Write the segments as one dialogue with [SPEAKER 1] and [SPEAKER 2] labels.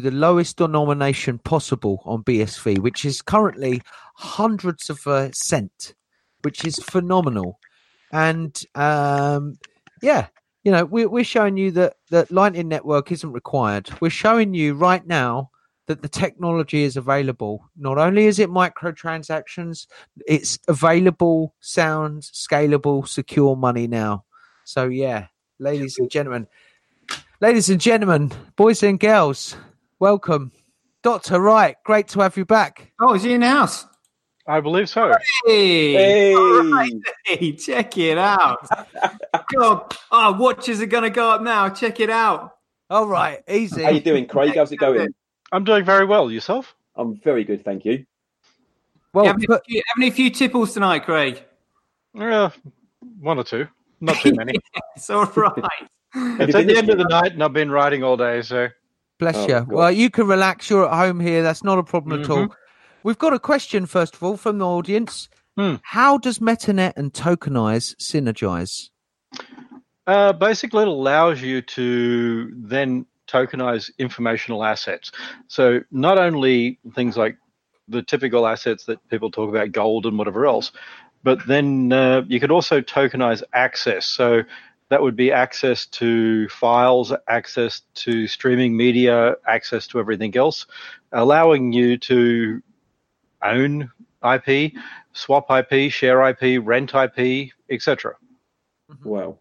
[SPEAKER 1] the lowest denomination possible on BSV, which is currently hundreds of a cent, which is phenomenal. And um, yeah, you know, we're, we're showing you that, that Lightning Network isn't required. We're showing you right now that the technology is available. Not only is it microtransactions, it's available, sound, scalable, secure money now. So, yeah, ladies and gentlemen, ladies and gentlemen, boys and girls, welcome. Dr. Wright, great to have you back.
[SPEAKER 2] Oh, is he in the house?
[SPEAKER 3] I believe so.
[SPEAKER 2] Hey,
[SPEAKER 4] Hey.
[SPEAKER 2] Right, hey, check it out. God, oh, watches are going to go up now. Check it out.
[SPEAKER 1] All right, easy.
[SPEAKER 4] How you doing, Craig? How's it going?
[SPEAKER 3] I'm doing very well. Yourself?
[SPEAKER 4] I'm very good, thank you.
[SPEAKER 1] Well,
[SPEAKER 2] having,
[SPEAKER 1] but-
[SPEAKER 2] a few, having a few tipples tonight, Craig.
[SPEAKER 3] Yeah, one or two. Not too many.
[SPEAKER 2] It's all right.
[SPEAKER 3] it's at the end of the night, and I've been riding all day, so
[SPEAKER 1] Bless
[SPEAKER 4] Oh,
[SPEAKER 1] you.
[SPEAKER 4] God.
[SPEAKER 1] Well, you can relax. You're at home here. That's not a problem at
[SPEAKER 3] Mhm.
[SPEAKER 1] all. We've got a question, first of all, from the audience.
[SPEAKER 3] Hmm.
[SPEAKER 1] How does MetaNet and Tokenize synergize?
[SPEAKER 3] Uh, basically, it allows you to then tokenize informational assets. So, not only things like the typical assets that people talk about, gold and whatever else, but then uh, you could also tokenize access. So, that would be access to files, access to streaming media, access to everything else, allowing you to own IP, swap IP, share IP, rent IP, etc.
[SPEAKER 4] Wow.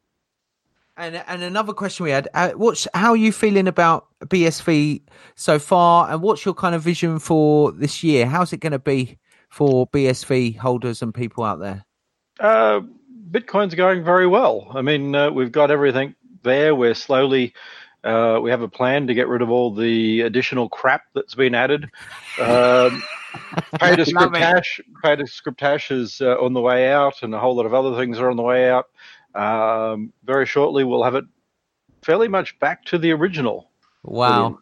[SPEAKER 1] And and another question we had: uh, What's how are you feeling about BSV so far, and what's your kind of vision for this year? How's it going to be for BSV holders and people out there?
[SPEAKER 3] Uh, Bitcoin's going very well. I mean, uh, we've got everything there. We're slowly, uh, we have a plan to get rid of all the additional crap that's been added. Um, pay to
[SPEAKER 1] Love it.
[SPEAKER 3] Script Hash, pay to Script Hash is uh, on the way out, and a whole lot of other things are on the way out. Um, very shortly, we'll have it fairly much back to the original.
[SPEAKER 1] Wow.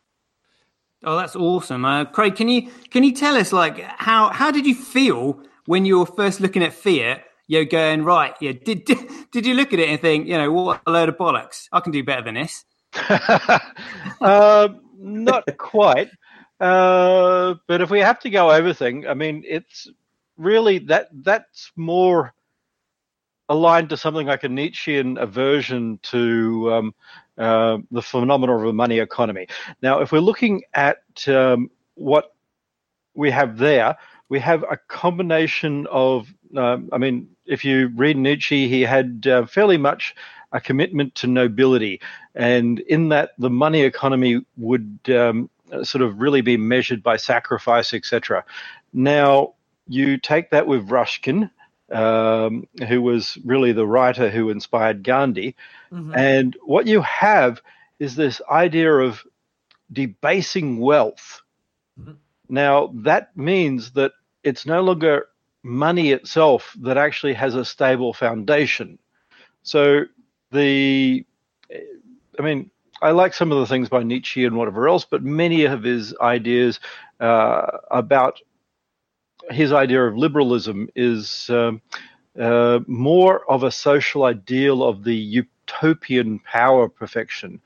[SPEAKER 2] Oh, that's awesome, uh, Craig. Can you can you tell us like how how did you feel when you were first looking at Fiat? You're going right. Yeah, did, did did you look at it and think, you know, what a load of bollocks? I can do better than this.
[SPEAKER 3] uh, not quite. Uh, but if we have to go over I mean, it's really that that's more aligned to something like a Nietzschean aversion to um, uh, the phenomenon of a money economy. Now, if we're looking at um, what we have there, we have a combination of, um, I mean, if you read Nietzsche, he had uh, fairly much a commitment to nobility. And in that, the money economy would um, sort of really be measured by sacrifice, etc. Now, you take that with Ruskin, um, who was really the writer who inspired Gandhi.
[SPEAKER 1] Mhm.
[SPEAKER 3] And what you have is this idea of debasing wealth. Now, that means that it's no longer money itself that actually has a stable foundation. So, the, I mean, I like some of the things by Nietzsche and whatever else, but many of his ideas uh, about his idea of liberalism is um, uh, more of a social ideal of the utopian power perfection,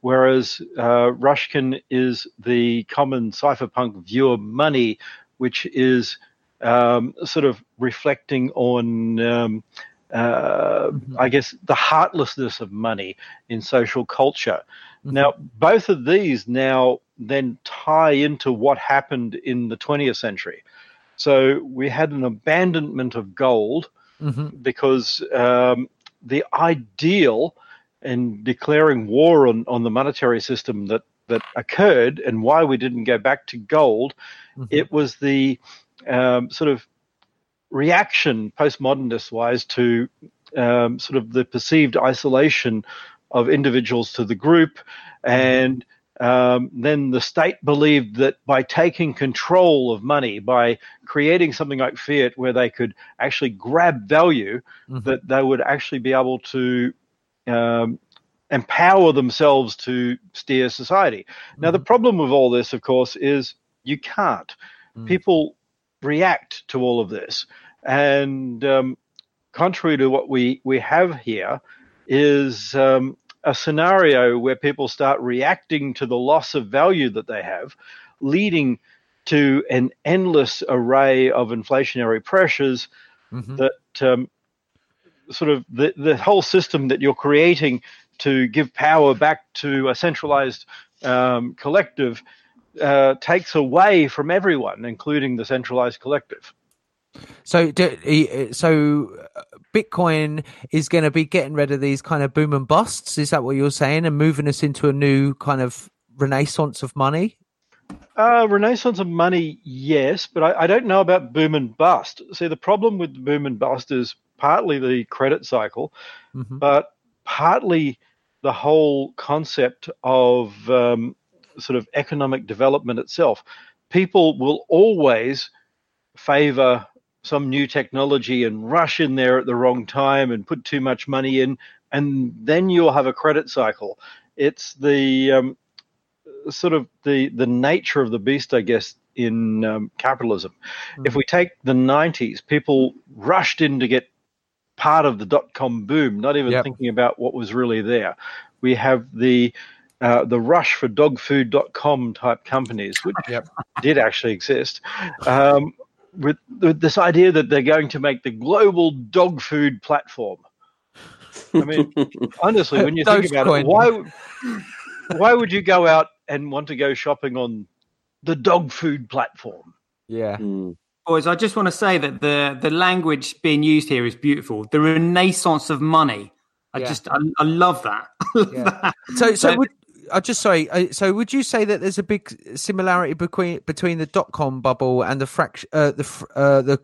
[SPEAKER 3] whereas uh, Ruskin is the common cypherpunk view of money, which is um, sort of reflecting on, um, uh, I guess, the heartlessness of money in social culture.
[SPEAKER 1] Mhm.
[SPEAKER 3] Now, both of these now then tie into what happened in the 20th century. So we had an abandonment of gold
[SPEAKER 1] Mhm.
[SPEAKER 3] because um, the ideal in declaring war on, on the monetary system that, that occurred and why we didn't go back to gold,
[SPEAKER 1] Mhm.
[SPEAKER 3] it was the um, sort of reaction, postmodernist wise, to um, sort of the perceived isolation of individuals to the group. And um, then the state believed that by taking control of money, by creating something like fiat where they could actually grab value,
[SPEAKER 1] Mhm.
[SPEAKER 3] that they would actually be able to um, empower themselves to steer society. Now, the problem with all this, of course, is you can't.
[SPEAKER 1] Mm.
[SPEAKER 3] People react to all of this. And um, contrary to what we, we have here, is um, a scenario where people start reacting to the loss of value that they have, leading to an endless array of inflationary pressures
[SPEAKER 1] Mhm.
[SPEAKER 3] that um, sort of the, the whole system that you're creating to give power back to a centralized um, collective uh, takes away from everyone, including the centralized collective.
[SPEAKER 1] So, do, so uh, Bitcoin is going to be getting rid of these kind of boom and busts. Is that what you're saying, and moving us into a new kind of renaissance of money?
[SPEAKER 3] Uh, renaissance of money, yes, but I, I don't know about boom and bust. See, the problem with boom and bust is partly the credit cycle,
[SPEAKER 1] Mhm.
[SPEAKER 3] but partly the whole concept of um, sort of economic development itself. People will always favor some new technology and rush in there at the wrong time and put too much money in, and then you'll have a credit cycle. It's the um, sort of the the nature of the beast, I guess, in um, capitalism. If we take the '90s, people rushed in to get part of the dot com boom, not even
[SPEAKER 1] Yep.
[SPEAKER 3] thinking about what was really there. We have the uh, the rush for dogfood.com type companies, which
[SPEAKER 1] Yep.
[SPEAKER 3] did actually exist, um, with, with this idea that they're going to make the global dog food platform. I mean, honestly, when you think about
[SPEAKER 1] Dogecoin.
[SPEAKER 3] it, why why would you go out and want to go shopping on the dog food platform?
[SPEAKER 1] Yeah.
[SPEAKER 4] Mm.
[SPEAKER 2] Boys, I just want to say that the the language being used here is beautiful. The renaissance of money. I
[SPEAKER 1] Yeah.
[SPEAKER 2] just I, I love that. I love
[SPEAKER 1] Yeah.
[SPEAKER 2] that.
[SPEAKER 1] So, so
[SPEAKER 2] So-
[SPEAKER 1] would I just sorry? uh, So, would you say that there's a big similarity between between the dot com bubble and the fract uh, the uh, the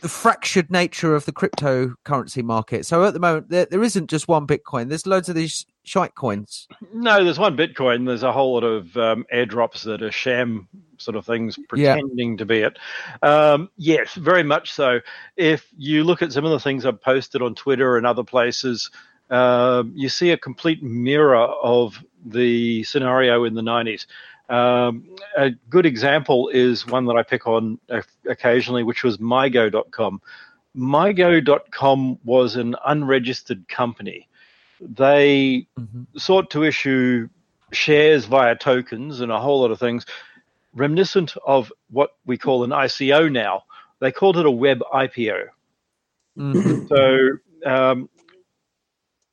[SPEAKER 1] the fractured nature of the cryptocurrency market? So, at the moment, there, there isn't just one Bitcoin. There's loads of these shite coins.
[SPEAKER 3] No, there's one Bitcoin. There's a whole lot of um, airdrops that are sham sort of things,
[SPEAKER 1] Yeah.
[SPEAKER 3] pretending to be it. Um, yes, very much so. If you look at some of the things I've posted on Twitter and other places, um, you see a complete mirror of the scenario in the 90s. Um, a good example is one that I pick on occasionally, which was mygo.com. Mygo.com was an unregistered company. They
[SPEAKER 1] Mhm.
[SPEAKER 3] sought to issue shares via tokens and a whole lot of things reminiscent of what we call an ICO now. They called it a web IPO.
[SPEAKER 1] Mhm.
[SPEAKER 3] So um,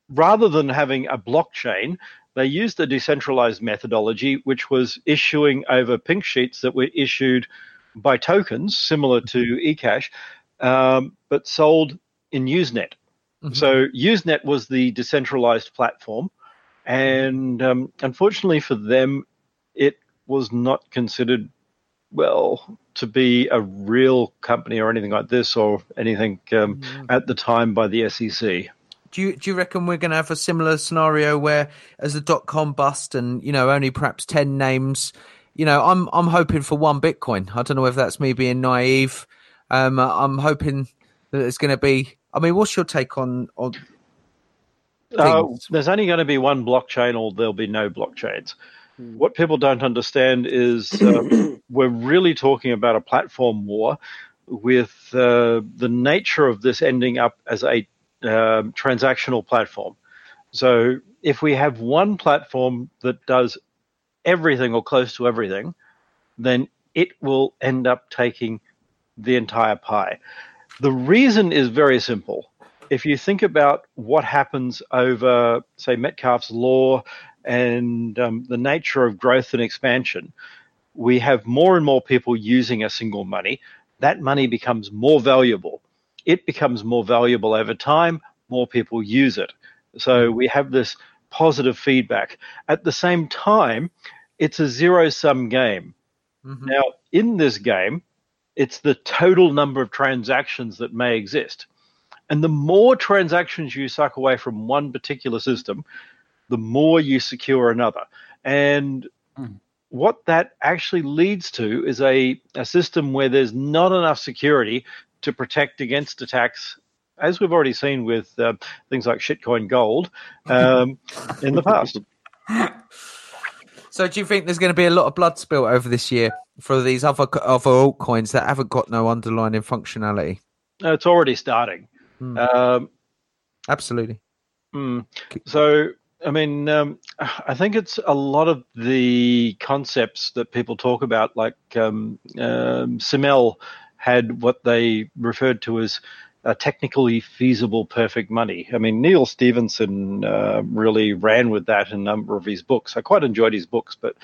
[SPEAKER 3] rather than having a blockchain, they used a decentralized methodology, which was issuing over pink sheets that were issued by tokens, similar to eCash, um, but sold in Usenet.
[SPEAKER 1] Mhm.
[SPEAKER 3] So Usenet was the decentralized platform, and um, unfortunately for them, it was not considered well to be a real company or anything like this or anything um, at the time by the SEC.
[SPEAKER 1] Do you do you reckon we're going to have a similar scenario where, as the dot com bust, and you know only perhaps ten names? You know, I'm I'm hoping for one Bitcoin. I don't know if that's me being naive. Um, I'm hoping that it's going to be. I mean, what's your take on on?
[SPEAKER 3] Uh, there's only going to be one blockchain, or there'll be no blockchains. What people don't understand is um, we're really talking about a platform war with uh, the nature of this ending up as a um, transactional platform. So if we have one platform that does everything or close to everything, then it will end up taking the entire pie. The reason is very simple. If you think about what happens over, say, Metcalfe's law and um, the nature of growth and expansion, we have more and more people using a single money. That money becomes more valuable. It becomes more valuable over time. More people use it. So we have this positive feedback. At the same time, it's a zero sum game.
[SPEAKER 1] Mhm.
[SPEAKER 3] Now, in this game, it's the total number of transactions that may exist. And the more transactions you suck away from one particular system, the more you secure another. And
[SPEAKER 2] Mm.
[SPEAKER 3] what that actually leads to is a, a system where there's not enough security to protect against attacks, as we've already seen with uh, things like shitcoin gold um, in the past.
[SPEAKER 1] So, do you think there's going to be a lot of blood spilt over this year for these other other altcoins that haven't got no underlying functionality?
[SPEAKER 3] Uh, It's already starting.
[SPEAKER 1] Hmm.
[SPEAKER 3] Um,
[SPEAKER 1] Absolutely.
[SPEAKER 3] Mm. So I mean, um, I think it's a lot of the concepts that people talk about, like um, um, Simmel had what they referred to as a technically feasible perfect money. I mean, Neal Stephenson uh, really ran with that in a number of his books. I quite enjoyed his books, but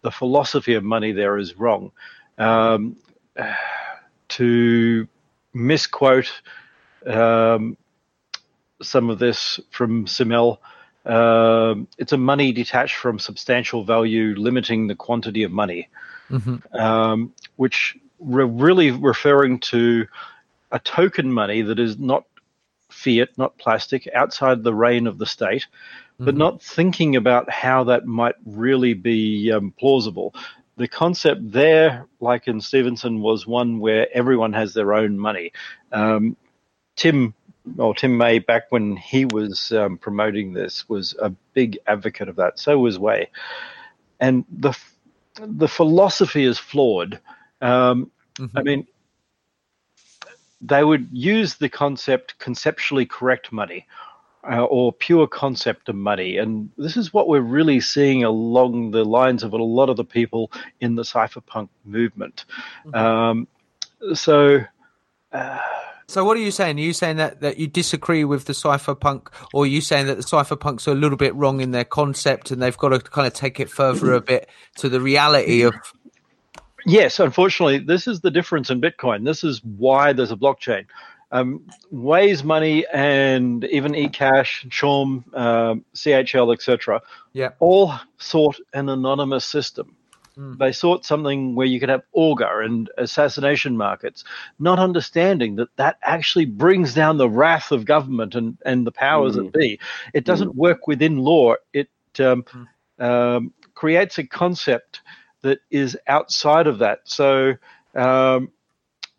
[SPEAKER 3] the philosophy of money there is wrong. Um, to misquote um, some of this from Simmel, um, it's a money detached from substantial value, limiting the quantity of money, um, which we're really referring to a token money that is not fiat, not plastic, outside the reign of the state, but not thinking about how that might really be um, plausible. The concept there, like in Stephenson, was one where everyone has their own money. Um, Tim or Tim May, back when he was um, promoting this, was a big advocate of that. So was Wei, and the the philosophy is flawed. Um, I mean, they would use the concept conceptually correct money uh, or pure concept of money. And this is what we're really seeing along the lines of a lot of the people in the cypherpunk movement. Um, so.
[SPEAKER 1] So what are you saying? Are you saying that, that you disagree with the cypherpunk, or are you saying that the cypherpunks are a little bit wrong in their concept and they've got to kind of take it further a bit to the reality of
[SPEAKER 3] Yes, unfortunately, this is the difference in Bitcoin. This is why there's a blockchain. Um, Wei's money and even eCash, Chaum, um, CHL, etc.,
[SPEAKER 1] yeah
[SPEAKER 3] all sought an anonymous system. They sought something where you could have auger and assassination markets, not understanding that that actually brings down the wrath of government and, and the powers that be. It doesn't work within law. It um, um, creates a concept that is outside of that. So um,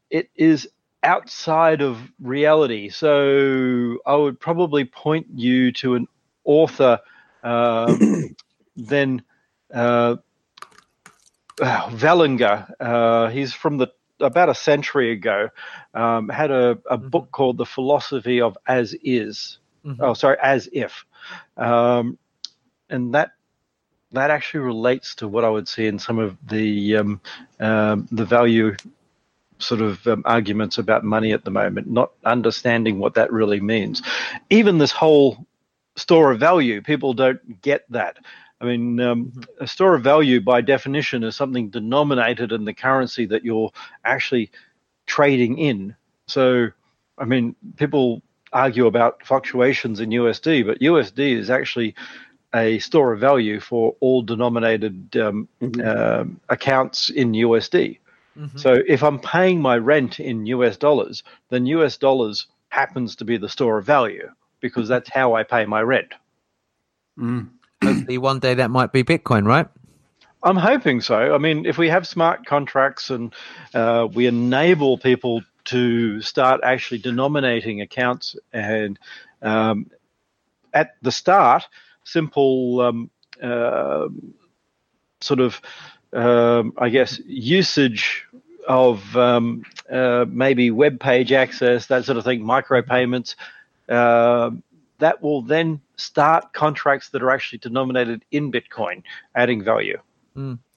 [SPEAKER 3] it is outside of reality. So I would probably point you to an author um, then uh, uh, Vaihinger. Uh, he's from the about a century ago. Um, had a, a book called The Philosophy of As Is. Oh, sorry, As If, um, and that that actually relates to what I would see in some of the um, um, the value sort of um, arguments about money at the moment, not understanding what that really means. Even this whole store of value, people don't get that. I mean, um, a store of value by definition is something denominated in the currency that you're actually trading in. So, I mean, people argue about fluctuations in USD, but USD is actually a store of value for all denominated um, um, accounts in USD. So if I'm paying my rent in US dollars, then US dollars happens to be the store of value because that's how I pay my rent.
[SPEAKER 1] hopefully one day that might be Bitcoin, right?
[SPEAKER 3] I'm hoping so. I mean, if we have smart contracts and uh, we enable people to start actually denominating accounts, and um, at the start, simple um, uh, sort of, um, I guess, usage of um, uh, maybe web page access, that sort of thing, micropayments, uh, that will then start contracts that are actually denominated in Bitcoin, adding value.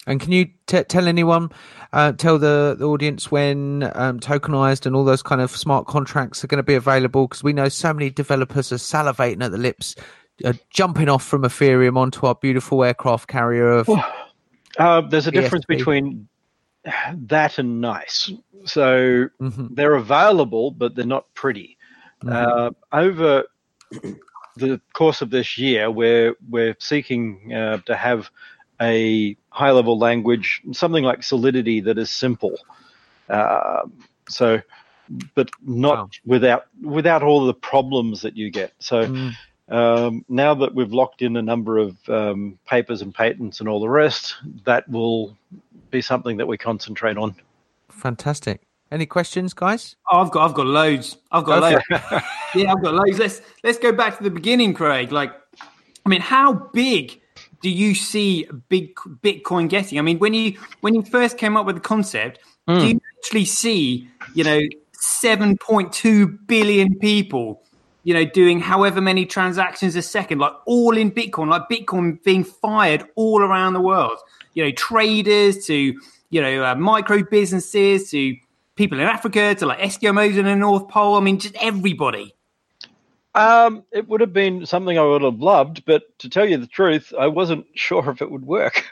[SPEAKER 1] And can you t- tell anyone, uh, tell the, the audience when um, tokenized and all those kind of smart contracts are going to be available? Because we know so many developers are salivating at the lips, uh, jumping off from Ethereum onto our beautiful aircraft carrier of.
[SPEAKER 3] Uh, there's a difference between that and nice. So they're available, but they're not pretty. Uh, over the course of this year, we're we're seeking uh, to have a high level language, something like Solidity that is simple. Uh, so, but not
[SPEAKER 1] Wow.
[SPEAKER 3] without without all the problems that you get. So.
[SPEAKER 1] Mm.
[SPEAKER 3] Um, now that we've locked in a number of um, papers and patents and all the rest, that will be something that we concentrate on.
[SPEAKER 1] Fantastic. Any questions, guys?
[SPEAKER 2] Oh, I've got, I've got loads. I've got
[SPEAKER 1] Go
[SPEAKER 2] loads. yeah, I've got loads. Let's let's go back to the beginning, Craig. Like, I mean, how big do you see big Bitcoin getting? I mean, when you when you first came up with the concept,
[SPEAKER 3] Hmm.
[SPEAKER 2] do you actually see, you know, seven point two billion people you know, doing however many transactions a second, like all in Bitcoin, like Bitcoin being fired all around the world. You know, traders to you know uh, micro businesses to people in Africa to like Eskimos in the North Pole. I mean, just everybody.
[SPEAKER 3] Um, it would have been something I would have loved, but to tell you the truth, I wasn't sure if it would work.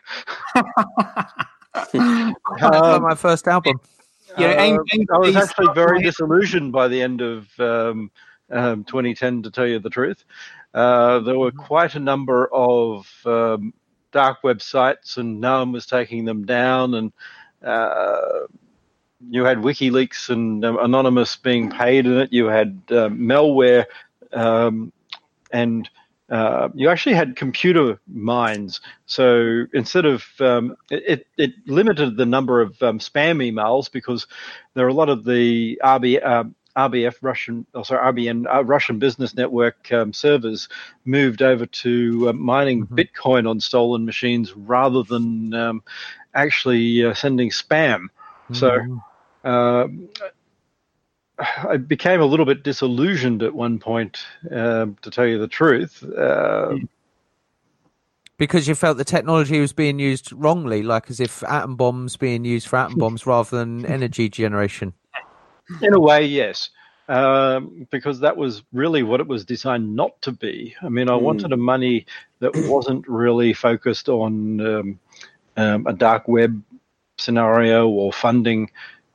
[SPEAKER 1] Um, my first album.
[SPEAKER 2] Yeah, aim- aim
[SPEAKER 3] I was actually very disillusioned by the end of um, um, 2010, to tell you the truth. Uh, there were quite a number of um, dark websites, and no one was taking them down. And uh, you had WikiLeaks and um, Anonymous being paid in it. You had uh, malware, um, and uh, you actually had computer mines. So instead of um, it, it limited the number of um, spam emails because there are a lot of the RB, uh, RBF Russian, oh, sorry, RBN uh, Russian Business Network um, servers moved over to uh, mining Bitcoin on stolen machines rather than um, actually uh, sending spam. So um, I became a little bit disillusioned at one point, um, to tell you the truth. Uh,
[SPEAKER 1] because you felt the technology was being used wrongly, like as if atom bombs being used for atom bombs rather than energy generation.
[SPEAKER 3] In a way, yes, um, because that was really what it was designed not to be. I mean, I wanted a money that wasn't really focused on um, um, a dark web scenario or funding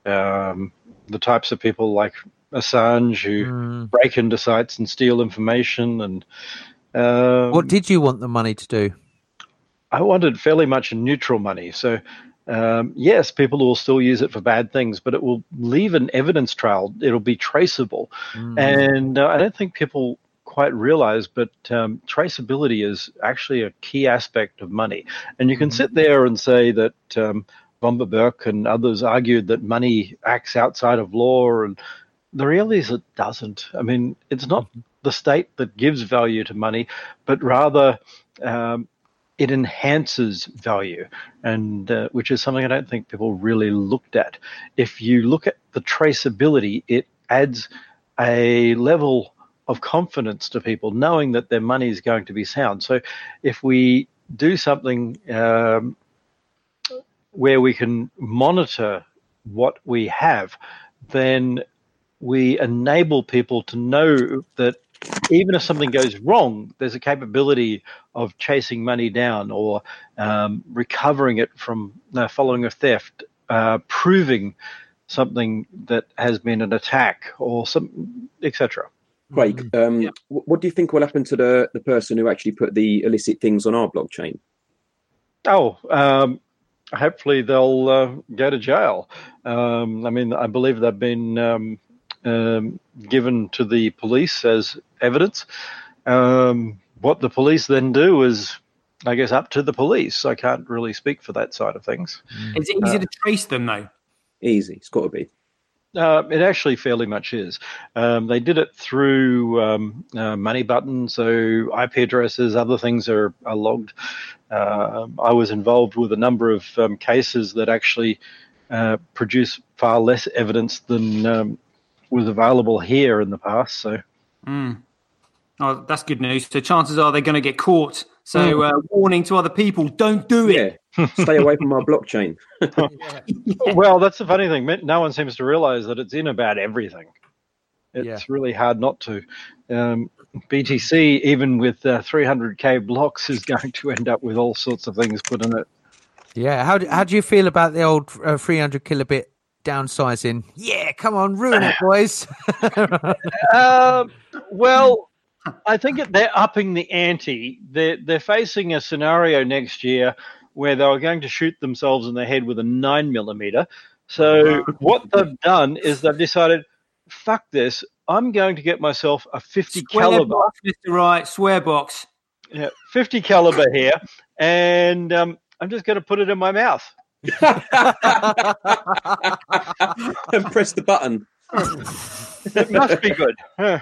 [SPEAKER 3] um, the types of people like Assange who
[SPEAKER 1] Mm.
[SPEAKER 3] break into sites and steal information. And um,
[SPEAKER 1] What did you want the money to do?
[SPEAKER 3] I wanted fairly much neutral money. So, um, yes, people will still use it for bad things, but it will leave an evidence trail. It'll be traceable. And uh, I don't think people quite realize, but um, traceability is actually a key aspect of money. And you can sit there and say that um, Böhm-Bawerk and others argued that money acts outside of law. And the reality is it doesn't. I mean, it's not the state that gives value to money, but rather um, it enhances value, and uh, which is something I don't think people really looked at. If you look at the traceability, it adds a level of confidence to people, knowing that their money is going to be sound. So, if we do something um, where we can monitor what we have, then we enable people to know that even if something goes wrong, there's a capability of chasing money down or um, recovering it from uh, following a theft, uh, proving something that has been an attack or some, etc.
[SPEAKER 4] Craig, um,
[SPEAKER 2] Yeah.
[SPEAKER 4] what do you think will happen to the, the person who actually put the illicit things on our blockchain?
[SPEAKER 3] Oh, um, hopefully they'll uh, go to jail. Um, I mean, I believe they've been um, given to the police as evidence. Um, what the police then do is, I guess, up to the police. I can't really speak for that side of things.
[SPEAKER 2] Is it easy to trace them though?
[SPEAKER 4] Easy, it's got to be.
[SPEAKER 3] Uh, it actually fairly much is. Um, they did it through um, uh, money button, so IP addresses, other things are, are logged. Uh, I was involved with a number of um, cases that actually uh, produce far less evidence than um, was available here in the past. So,
[SPEAKER 2] Mm. Oh, that's good news. So chances are they're going to get caught. So uh, warning to other people: don't do it.
[SPEAKER 4] Yeah, stay away from our blockchain.
[SPEAKER 3] well, that's the funny thing. No one seems to realize that it's in about everything. It's
[SPEAKER 1] Yeah.
[SPEAKER 3] really hard not to. Um, BTC, even with uh, 300k blocks, is going to end up with all sorts of things put in it.
[SPEAKER 1] Yeah. How do, how do you feel about the old uh, 300 kilobit downsizing? Yeah, come on, ruin it, boys.
[SPEAKER 3] Um, well, I think they're upping the ante. They're, they're facing a scenario next year where they were going to shoot themselves in the head with a nine millimeter. So what they've done is they've decided, fuck this. I'm going to get myself a 50
[SPEAKER 2] Swear
[SPEAKER 3] caliber,
[SPEAKER 2] box, Mr. Right, swear box.
[SPEAKER 3] yeah, 50 caliber here, and um, I'm just going to put it in my mouth.
[SPEAKER 4] and press the button.
[SPEAKER 3] It must be good.
[SPEAKER 1] I,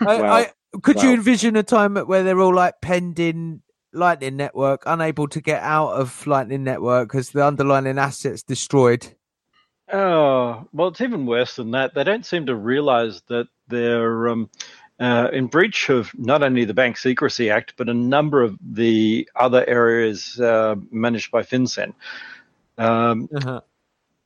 [SPEAKER 4] Wow.
[SPEAKER 1] I, could you envision a time where they're all like penned in Lightning Network, unable to get out of Lightning Network because the underlying assets destroyed?
[SPEAKER 3] Oh, well, it's even worse than that. They don't seem to realize that they're um, uh, in breach of not only the Bank Secrecy Act, but a number of the other areas uh, managed by FinCEN. Um,
[SPEAKER 1] Uh-huh.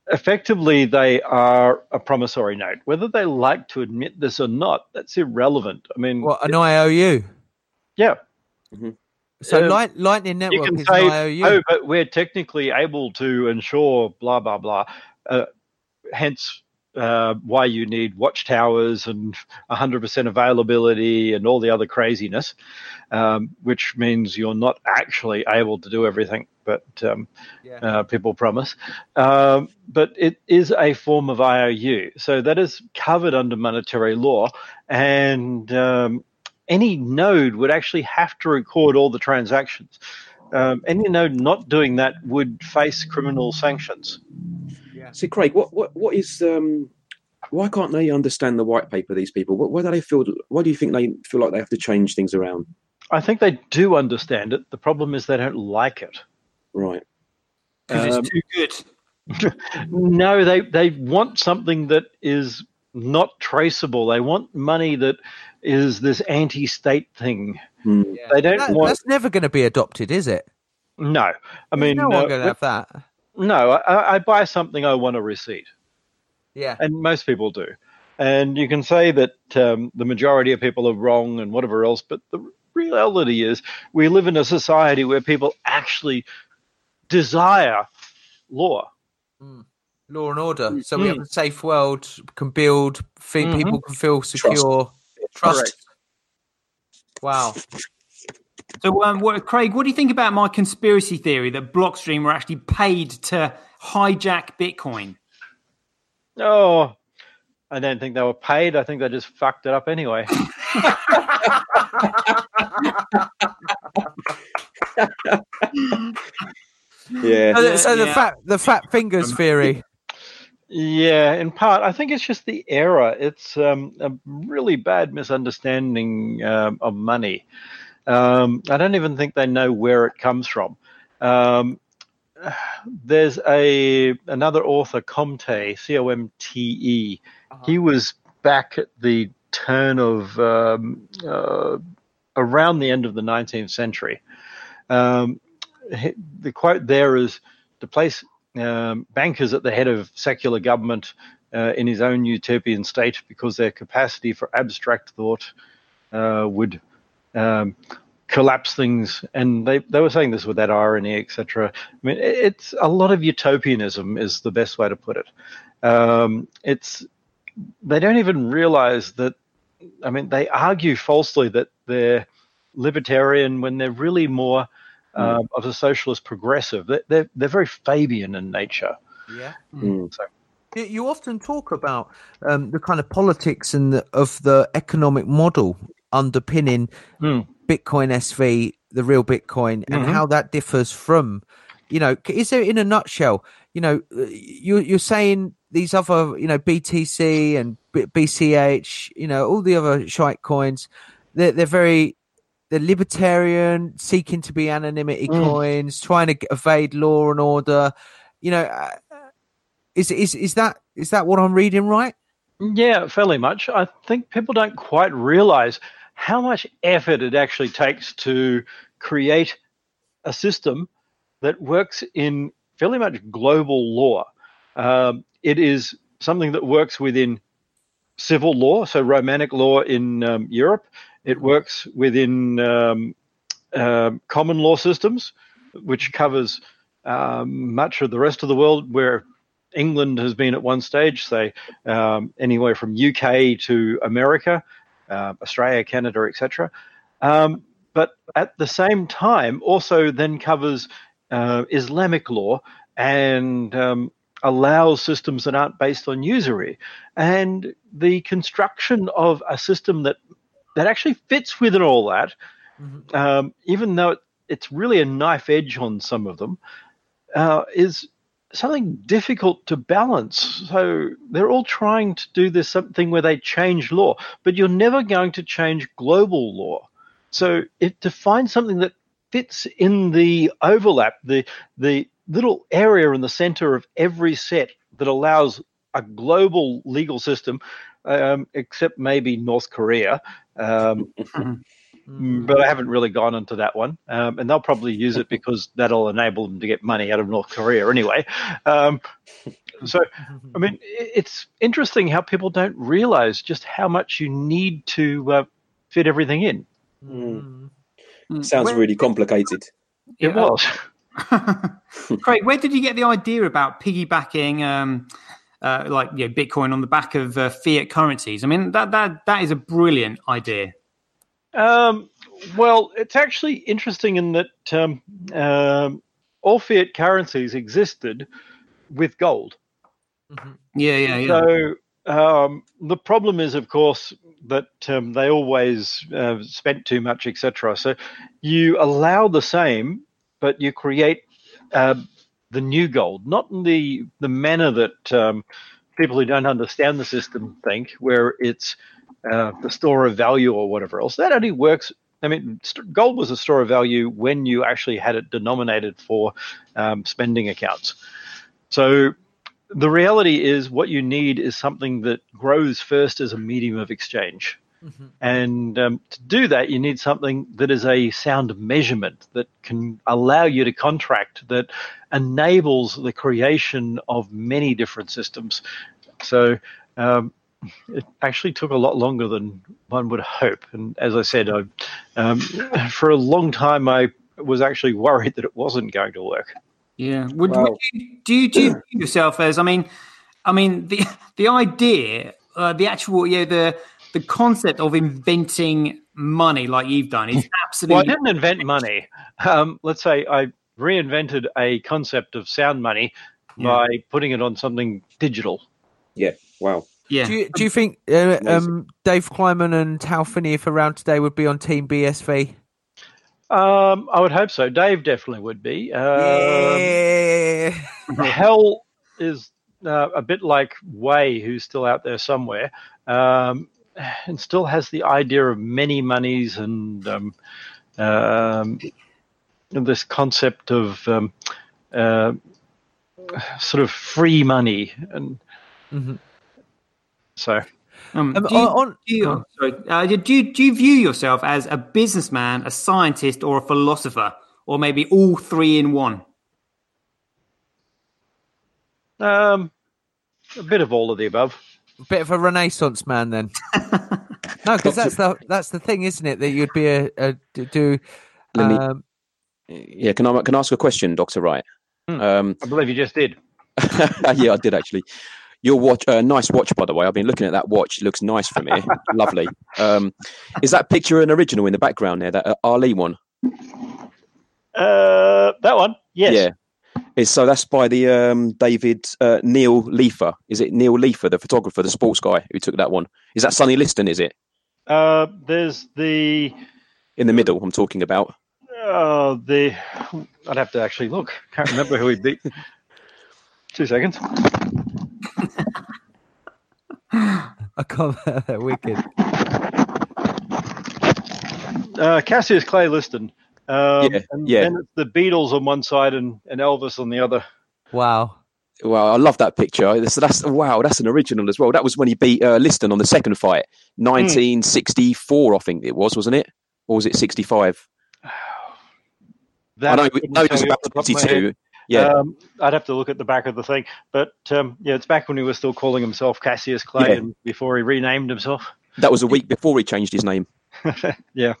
[SPEAKER 3] effectively, they are a promissory note. Whether they like to admit this or not, that's irrelevant. I mean,
[SPEAKER 1] What an IOU.
[SPEAKER 3] yeah,
[SPEAKER 1] So
[SPEAKER 3] Um,
[SPEAKER 1] Light, Lightning
[SPEAKER 3] you
[SPEAKER 1] Network
[SPEAKER 3] can
[SPEAKER 1] is
[SPEAKER 3] say,
[SPEAKER 1] an IOU.
[SPEAKER 3] oh, but we're technically able to ensure blah blah blah. Uh, hence, uh, why you need watchtowers and 100% availability and all the other craziness, um, which means you're not actually able to do everything, but um,
[SPEAKER 1] Yeah.
[SPEAKER 3] uh, people promise. Um, but it is a form of IOU, so that is covered under monetary law, and um, any node would actually have to record all the transactions. Um, you know, not doing that would face criminal sanctions. Yeah.
[SPEAKER 4] So, Craig, what what what is um? Why can't they understand the white paper? These people. Why, why do they feel? Why do you think they feel like they have to change things around?
[SPEAKER 3] I think they do understand it. The problem is they don't like it.
[SPEAKER 4] Right.
[SPEAKER 2] because
[SPEAKER 3] Um,
[SPEAKER 2] it's too good.
[SPEAKER 3] No, they they want something that is not traceable. They want money that is this anti-state thing.
[SPEAKER 4] Hmm.
[SPEAKER 1] Yeah.
[SPEAKER 3] They don't
[SPEAKER 1] That-
[SPEAKER 3] want.
[SPEAKER 1] That's never going to be adopted, is it?
[SPEAKER 3] No, I mean,
[SPEAKER 1] no
[SPEAKER 3] uh,
[SPEAKER 1] one going to have that.
[SPEAKER 3] no. I, I buy something, I want a receipt,
[SPEAKER 1] Yeah.
[SPEAKER 3] and most people do. And you can say that um, the majority of people are wrong and whatever else, but the reality is we live in a society where people actually desire law.
[SPEAKER 1] Law and order. So we
[SPEAKER 3] Mm.
[SPEAKER 1] have a safe world, can build, feel,
[SPEAKER 3] Mhm.
[SPEAKER 1] people can feel secure, trust.
[SPEAKER 3] Correct.
[SPEAKER 1] Wow.
[SPEAKER 2] So, um, what, Craig, what do you think about my conspiracy theory that Blockstream were actually paid to hijack Bitcoin?
[SPEAKER 3] Oh, I don't think they were paid. I think they just fucked it up anyway.
[SPEAKER 4] Yeah.
[SPEAKER 1] So, the- so the fat the fat fingers theory.
[SPEAKER 3] Yeah, in part, I think it's just the error. It's um, a really bad misunderstanding um, of money. Um, I don't even think they know where it comes from. Um, there's a another author, Comte, C O M T E. He was back at the turn of um, uh, around the end of the 19th century. Um, he- the quote there is to place um, bankers at the head of secular government uh, in his own utopian state because their capacity for abstract thought uh, would um, collapse things. And they, they were saying this with that irony, etc. I mean, it's a lot of utopianism is the best way to put it. Um, it's they don't even realize that. I mean, they argue falsely that they're libertarian when they're really more um, of a socialist progressive. They're, they're, they're very Fabian in nature.
[SPEAKER 1] Yeah.
[SPEAKER 4] Hmm.
[SPEAKER 1] You- You often talk about um, the kind of politics and the, of the economic model underpinning
[SPEAKER 3] Hmm.
[SPEAKER 1] Bitcoin SV, the real Bitcoin, and
[SPEAKER 3] Mhm.
[SPEAKER 1] how that differs from, you know, is there in a nutshell, you know, uh, you, you're saying these other, you know, BTC and B- BCH, you know, all the other shite coins, they're, they're very, they're libertarian, seeking to be anonymity
[SPEAKER 3] Mm.
[SPEAKER 1] coins, trying to evade law and order. You know, uh, is is is that is that what I'm reading right?
[SPEAKER 3] Yeah, fairly much. I think people don't quite realize how much effort it actually takes to create a system that works in fairly much global law. Um, it is something that works within civil law, so Romanic law in um, Europe. It works within um, um common law systems, which covers um, much of the rest of the world where England has been at one stage, say um, anywhere from UK to America, uh, Australia, Canada, etc. Um, but at the same time, also then covers uh, Islamic law and um, allows systems that aren't based on usury. And the construction of a system that that actually fits within all that, um, even though it, it's really a knife edge on some of them, uh, is something difficult to balance. So they're all trying to do this something where they change law, but you're never going to change global law. So if to find something that fits in the overlap, the the little area in the center of every set that allows a global legal system, um, except maybe North Korea, Um,
[SPEAKER 1] Mm.
[SPEAKER 3] but I haven't really gone into that one. Um, and they'll probably use it because that'll enable them to get money out of North Korea anyway. Um, so, I mean, it's interesting how people don't realize just how much you need to uh, fit everything in.
[SPEAKER 1] Mm.
[SPEAKER 2] Mm.
[SPEAKER 4] Sounds
[SPEAKER 2] Where-
[SPEAKER 4] really complicated.
[SPEAKER 3] It
[SPEAKER 2] Yeah.
[SPEAKER 3] was.
[SPEAKER 2] Craig, where did you get the idea about piggybacking, um, uh, like you know, Bitcoin on the back of uh, fiat currencies? I mean, that that that is a brilliant idea.
[SPEAKER 3] Um, well, it's actually interesting in that um, um, all fiat currencies existed with gold.
[SPEAKER 2] Yeah, yeah, yeah.
[SPEAKER 3] So um, the problem is, of course, that um, they always uh, spent too much, etc. So you allow the same, but you create uh, the new gold, not in the the manner that um, people who don't understand the system think, where it's uh, the store of value or whatever else. That only works. I mean, st- gold was a store of value when you actually had it denominated for um, spending accounts. So the reality is what you need is something that grows first as a medium of exchange. And um, to do that, you need something that is a sound measurement that can allow you to contract, that enables the creation of many different systems. So um, it actually took a lot longer than one would hope. And as I said, I, um, for a long time, I was actually worried that it wasn't going to work.
[SPEAKER 2] Yeah. Would,
[SPEAKER 4] Well-
[SPEAKER 2] would you, do you do you yourself as? I mean, I mean the the idea, uh, the actual, yeah, the the concept of inventing money like you've done is
[SPEAKER 3] Well, I didn't invent money. Um, let's say I reinvented a concept of sound money
[SPEAKER 2] Yeah.
[SPEAKER 3] by putting it on something digital.
[SPEAKER 4] Yeah. Wow.
[SPEAKER 2] yeah.
[SPEAKER 1] Do you, do you think uh, um, Dave Kleiman and Hal Finney, if around today, would be on Team BSV?
[SPEAKER 3] Um, I would hope so. Dave definitely would be. Um,
[SPEAKER 1] yeah.
[SPEAKER 3] Hal is uh, a bit like Wei, who's still out there somewhere, um, and still has the idea of many monies and um, um, this concept of um, uh, sort of free money, and
[SPEAKER 1] Mhm.
[SPEAKER 3] so
[SPEAKER 2] Um,
[SPEAKER 1] Um,
[SPEAKER 2] do you,
[SPEAKER 1] on-
[SPEAKER 2] do you,
[SPEAKER 1] go on.
[SPEAKER 2] sorry, uh, do you do you view yourself as a businessman, a scientist, or a philosopher, or maybe all three in one?
[SPEAKER 3] um, a bit of all of the above.
[SPEAKER 1] Bit of a Renaissance man, then. no, because that's the that's the thing, isn't it? That you'd be a, a to do.
[SPEAKER 4] Let me-
[SPEAKER 1] Um,
[SPEAKER 4] Yeah. Can I can I ask a question, Doctor Wright?
[SPEAKER 3] Hmm.
[SPEAKER 4] Um,
[SPEAKER 3] I believe you just did.
[SPEAKER 4] yeah, I did actually. Your watch, uh, nice watch, by the way. I've been looking at that watch. It looks nice for me. Lovely. Um, is that picture an original in the background there? That uh, Ali one?
[SPEAKER 3] Uh, that one, yes.
[SPEAKER 4] Yeah. It's, so that's by the um, David uh, Neil Leifer. Is it Neil Leifer, the photographer, the sports guy who took that one? Is that Sonny Liston? Is it
[SPEAKER 3] Uh, there's the
[SPEAKER 4] in the middle? I'm talking about.
[SPEAKER 3] uh, the. I'd have to actually look. Can't remember who he beat. Two seconds.
[SPEAKER 1] I can't. That wicked.
[SPEAKER 3] Uh, Cassius Clay Liston. Um,
[SPEAKER 4] Yeah,
[SPEAKER 3] and
[SPEAKER 4] yeah.
[SPEAKER 3] then it's the Beatles on one side and, and Elvis on the other.
[SPEAKER 1] Wow.
[SPEAKER 4] Well, I love that picture. That's, that's wow. That's an original as well. That was when he beat uh, Liston on the second fight, 1964, I think it was, wasn't it? Or was it 65?
[SPEAKER 3] That
[SPEAKER 4] I know,
[SPEAKER 3] couldn't
[SPEAKER 4] no, it
[SPEAKER 3] tell
[SPEAKER 4] was
[SPEAKER 3] you
[SPEAKER 4] about
[SPEAKER 3] off the top of my head.
[SPEAKER 4] 52. Yeah,
[SPEAKER 3] Um, I'd have to look at the back of the thing, but um, yeah, it's back when he was still calling himself Cassius Clay,
[SPEAKER 4] Yeah.
[SPEAKER 3] and before he renamed himself.
[SPEAKER 4] that was a week before he changed his name.
[SPEAKER 3] yeah,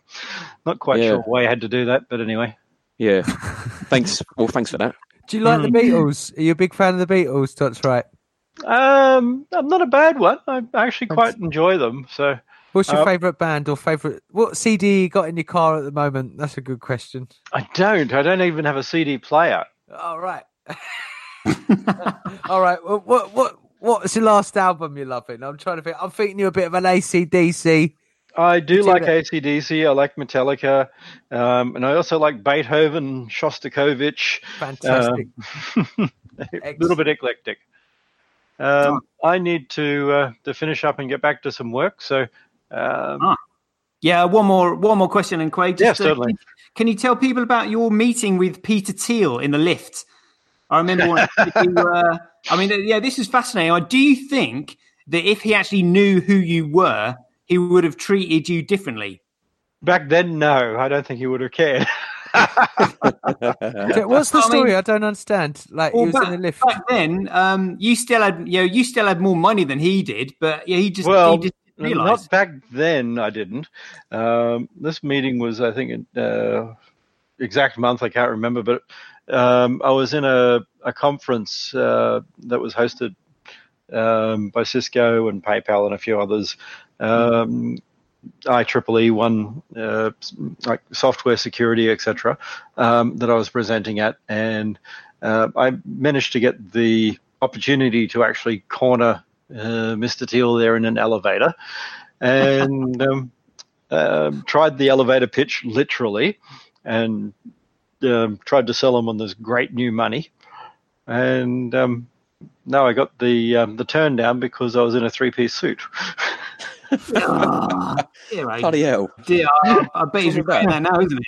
[SPEAKER 3] not quite
[SPEAKER 4] Yeah.
[SPEAKER 3] sure why I had to do that, but anyway.
[SPEAKER 4] Yeah. thanks. Well, thanks for that.
[SPEAKER 1] Do you like the Beatles? Are you a big fan of the Beatles? That's right.
[SPEAKER 3] Um, I'm not a bad one. I actually quite enjoy them. So
[SPEAKER 1] What's your
[SPEAKER 3] Uh,
[SPEAKER 1] favourite band or favourite? What CD you got in your car at the moment? That's a good question.
[SPEAKER 3] I don't. I don't even have a CD player.
[SPEAKER 1] All right. All right. Well, what what what's the last album you're loving? I'm trying to think. I'm thinking you're a bit of an ACDC.
[SPEAKER 3] I do
[SPEAKER 1] You
[SPEAKER 3] like
[SPEAKER 1] do
[SPEAKER 3] ACDC. I like Metallica, um, and I also like Beethoven, Shostakovich.
[SPEAKER 1] Fantastic.
[SPEAKER 3] a little bit eclectic. Um, I need to uh, to finish up and get back to some work. So, um,
[SPEAKER 2] Ah. Yeah, one more one more question, and Craig.
[SPEAKER 3] Yeah,
[SPEAKER 2] uh,
[SPEAKER 3] certainly.
[SPEAKER 2] Can you tell people about your meeting with Peter Thiel in the lift? I remember. When you, uh, I mean, yeah, this is fascinating. Do you think that if he actually knew who you were, he would have treated you differently?
[SPEAKER 3] Back then, no, I don't think he would have cared.
[SPEAKER 1] Okay, What's the
[SPEAKER 2] I mean-
[SPEAKER 1] story? I don't understand. Like he
[SPEAKER 2] Well,
[SPEAKER 1] was
[SPEAKER 2] back,
[SPEAKER 1] in a lift.
[SPEAKER 2] back then, um, you still had you know you still had more money than he did, but yeah, he just
[SPEAKER 3] Well,
[SPEAKER 2] he just didn't realise.
[SPEAKER 3] Not back then, I didn't. Um, this meeting was, I think, in, uh, exact month I can't remember, but um, I was in a, a conference uh, that was hosted um, by Cisco and PayPal and a few others. Um, IEEE one, uh, like software security, etc., um, that I was presenting at, and uh, I managed to get the opportunity to actually corner uh, Mr. Thiel there in an elevator, and um, um tried the elevator pitch literally, and um, tried to sell him on this great new money, and um, no, I got the um, the turn down because I was in a three piece suit.
[SPEAKER 2] Oh,
[SPEAKER 4] Bloody hell.
[SPEAKER 2] dear. I, I bet he's regretting that now, isn't he?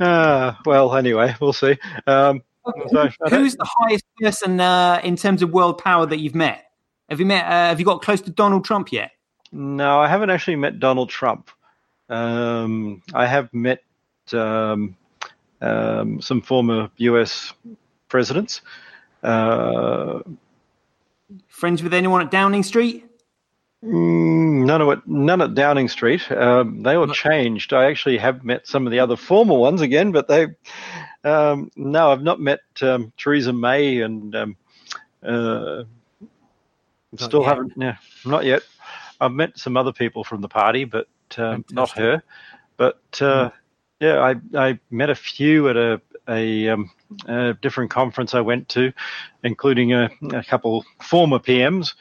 [SPEAKER 3] Ah, well, anyway, we'll see. Um, so,
[SPEAKER 2] Who's the highest person uh, in terms of world power that you've met? Have you met? Uh, have you got close to Donald Trump yet?
[SPEAKER 3] No, I haven't actually met Donald Trump. Um, I have met um, um, some former U.S. presidents. Uh,
[SPEAKER 2] Friends with anyone at Downing Street?
[SPEAKER 3] mm, none of it, none at Downing Street. Um, they all changed. I actually have met some of the other former ones again, but they. Um, no, I've not met um, Theresa May, and um, uh, still
[SPEAKER 1] yet.
[SPEAKER 3] haven't. Yeah, not yet. I've met some other people from the party, but um, not her. But uh, yeah, I I met a few at a a, um, a different conference I went to, including a, a couple former PMs,